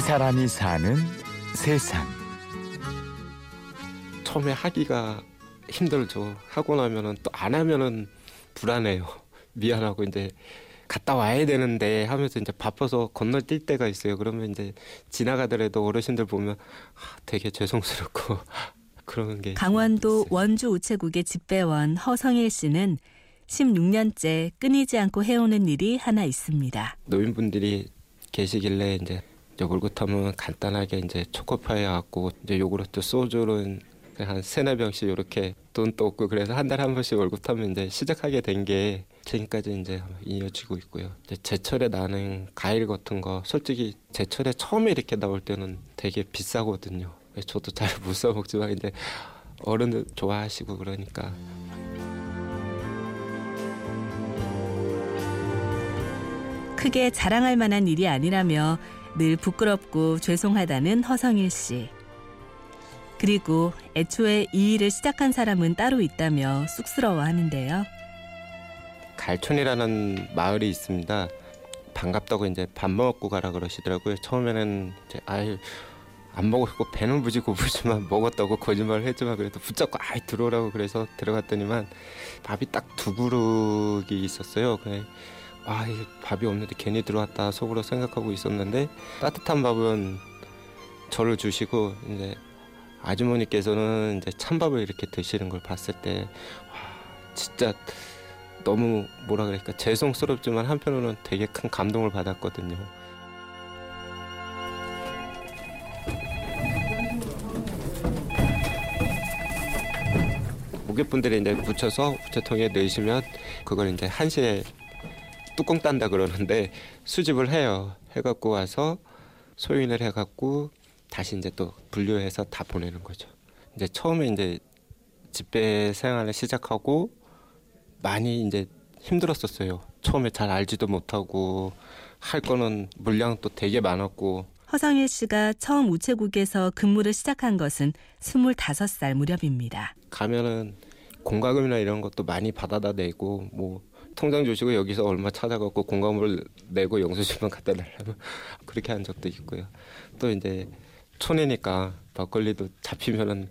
이 사람이 사는 세상. 처음에 하기가 힘들죠. 하고 나면은 또 안 하면은 불안해요. 미안하고 이제 갔다 와야 되는데 하면서 이제 바빠서 건너뛸 때가 있어요. 그러면 이제 지나가더라도 어르신들 보면 아, 되게 죄송스럽고 그런 게 강원도 있어요. 원주 우체국의 집배원 허성일 씨는 16년째 끊이지 않고 해오는 일이 하나 있습니다. 노인분들이 계시길래 이제 이제 월급하면 간단하게 이제 초코파이 갖고 이제 요구르트 소주는 한 세네 병씩 이렇게 돈도 없고 그래서 한 달에 한 번씩 월급하면 이제 시작하게 된 게 지금까지 이제 이어지고 있고요. 이제 제철에 나는 과일 같은 거 솔직히 제철에 처음에 이렇게 나올 때는 되게 비싸거든요. 저도 잘 못 사 먹지만 이제 어른들 좋아하시고 그러니까 크게 자랑할 만한 일이 아니라며 늘 부끄럽고 죄송하다는 허성일 씨. 그리고 애초에 이 일을 시작한 사람은 따로 있다며 쑥스러워 하는데요. 갈촌이라는 마을이 있습니다. 반갑다고 이제 밥 먹고 가라 그러시더라고요. 처음에는 이제 아유 안 먹었고 배는 부지 고프지만 먹었다고 거짓말을 했지만 그래도 붙잡고 아이 들어오라고 그래서 들어갔더니만 밥이 딱 두 그릇이 있었어요. 그래 아 이게 밥이 없는데 괜히 들어왔다 속으로 생각하고 있었는데 따뜻한 밥은 저를 주시고 이제 아주머니께서는 이제 찬밥을 이렇게 드시는 걸 봤을 때 와, 진짜 너무 뭐라 그럴까 죄송스럽지만 한편으로는 되게 큰 감동을 받았거든요. 고객분들이 이제 묻혀서 우체통에 넣으시면 그걸 이제 한시에 뚜껑 딴다 그러는데 수집을 해요. 해갖고 와서 소인을 해갖고 다시 이제 또 분류해서 다 보내는 거죠. 이제 처음에 이제 집배 생활을 시작하고 많이 이제 힘들었었어요. 처음에 잘 알지도 못하고 할 거는 물량도 되게 많았고 허성일 씨가 처음 우체국에서 근무를 시작한 것은 25살 무렵입니다. 가면은 공과금이나 이런 것도 많이 받아다 내고 뭐 통장 주시고 여기서 얼마 찾아갖고 공과금을 내고 영수증만 갖다 달라고 그렇게 한 적도 있고요. 또 이제 촌이니까 막걸리도 잡히면은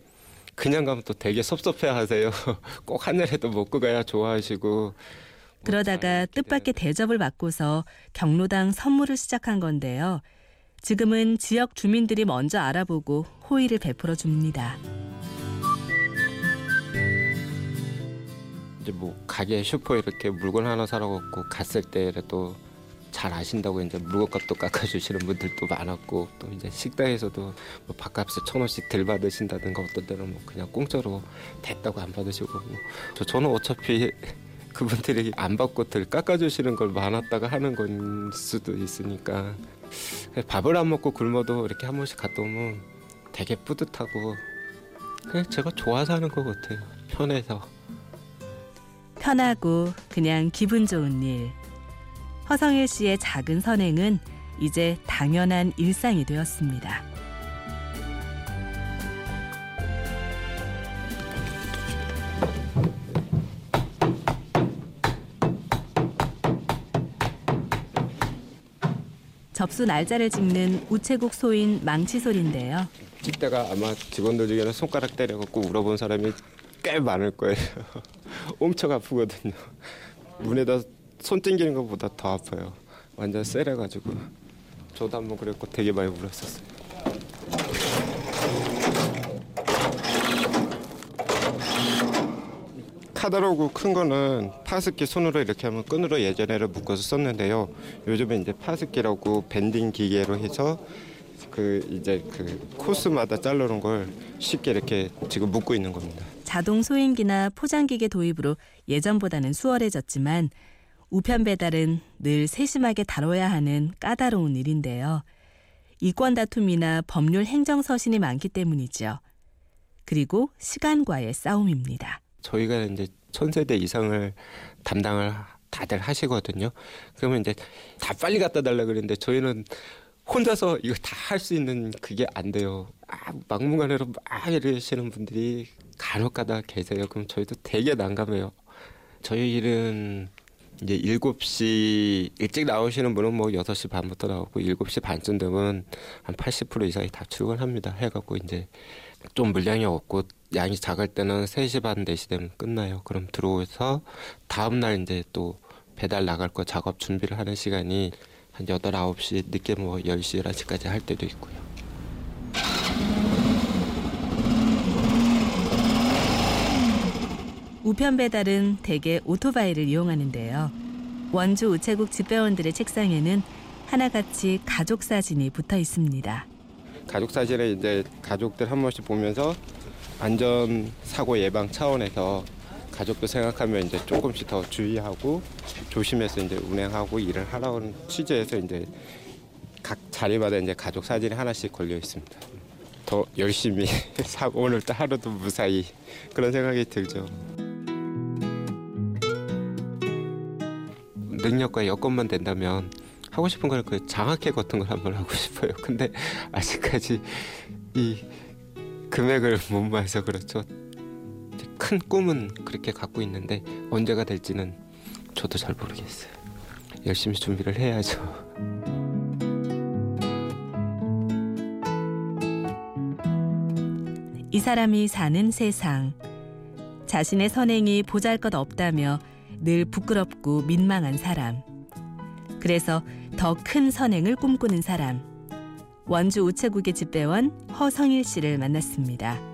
그냥 가면 또 되게 섭섭해하세요. 꼭한 잔이라도 먹고 가야 좋아하시고 뭐 그러다가 잘 이렇게 뜻밖의 대접을 받고서 경로당 선물을 시작한 건데요. 지금은 지역 주민들이 먼저 알아보고 호의를 베풀어 줍니다. 이제 뭐 가게 슈퍼에 이렇게 물건 하나 사러 갔고 갔을 때라도 잘 아신다고 이제 물건값도 깎아주시는 분들도 많았고 또 이제 식당에서도 뭐 밥값을 천 원씩 덜 받으신다든가 어떤 때는 뭐 그냥 공짜로 됐다고 안 받으시고 뭐 저 저는 어차피 그분들이 안 받고 덜 깎아주시는 걸 많았다가 하는 건 수도 있으니까 밥을 안 먹고 굶어도 이렇게 한 번씩 갔다 오면 되게 뿌듯하고 그냥 제가 좋아서 하는 것 같아요. 편해서 편하고 그냥 기분 좋은 일. 허성일 씨의 작은 선행은 이제 당연한 일상이 되었습니다. 접수 날짜를 찍는 우체국 소인 망치 소리인데요. 찍다가 아마 직원들 중에는 손가락 때려갖고 울어본 사람이 꽤 많을 거예요. 엄청 아프거든요. 문에다 손 찡기는 것보다 더 아파요. 완전 세려가지고 저도 한번 그랬고 되게 많이 울었었어요. 카다로그 큰 거는 파스키 손으로 이렇게 하면 끈으로 예전에는 묶어서 썼는데요. 요즘에 이제 파스키라고 밴딩 기계로 해서 그 이제 그 코스마다 자르는 걸 쉽게 이렇게 지금 묶고 있는 겁니다. 자동 소인기나 포장기계 도입으로 예전보다는 수월해졌지만 우편 배달은 늘 세심하게 다뤄야 하는 까다로운 일인데요. 이권 다툼이나 법률 행정 서신이 많기 때문이죠. 그리고 시간과의 싸움입니다. 저희가 이제 천 세대 이상을 담당을 다들 하시거든요. 그러면 이제 다 빨리 갖다 달라 그러는데 저희는 혼자서 이거 다 할 수 있는 그게 안 돼요. 아, 막무가내로 막 이러시는 분들이 간혹 가다 계세요. 그럼 저희도 되게 난감해요. 저희 일은 이제 7시 일찍 나오시는 분은 뭐 6시 반부터 나오고 7시 반쯤 되면 한 80% 이상이 다 출근합니다. 해갖고 이제 좀 물량이 없고 양이 작을 때는 3시 반 4시 되면 끝나요. 그럼 들어오서 다음 날 이제 또 배달 나갈 거 작업 준비를 하는 시간이 한 8, 9시 늦게 뭐 10시, 11시까지 할 때도 있고요. 우편 배달은 대개 오토바이를 이용하는데요. 원주 우체국 집배원들의 책상에는 하나같이 가족 사진이 붙어 있습니다. 가족 사진을 이제 가족들 한 번씩 보면서 안전 사고 예방 차원에서 가족도 생각하면 이제 조금씩 더 주의하고 조심해서 이제 운행하고 일을 하라는 취지에서 이제 각 자리마다 이제 가족 사진이 하나씩 걸려 있습니다. 더 열심히 사고 오늘 또 하루도 무사히 그런 생각이 들죠. 능력과 여건만 된다면 하고 싶은 거는 그 장학회 같은 걸 한번 하고 싶어요. 근데 아직까지 이 금액을 못 모아서 그렇죠. 큰 꿈은 그렇게 갖고 있는데 언제가 될지는 저도 잘 모르겠어요. 열심히 준비를 해야죠. 이 사람이 사는 세상. 자신의 선행이 보잘 것 없다며 늘 부끄럽고 민망한 사람. 그래서 더 큰 선행을 꿈꾸는 사람. 원주 우체국의 집배원 허성일 씨를 만났습니다.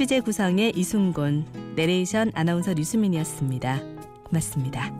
취재 구성의 이순곤, 내레이션 아나운서 류수민이었습니다. 고맙습니다.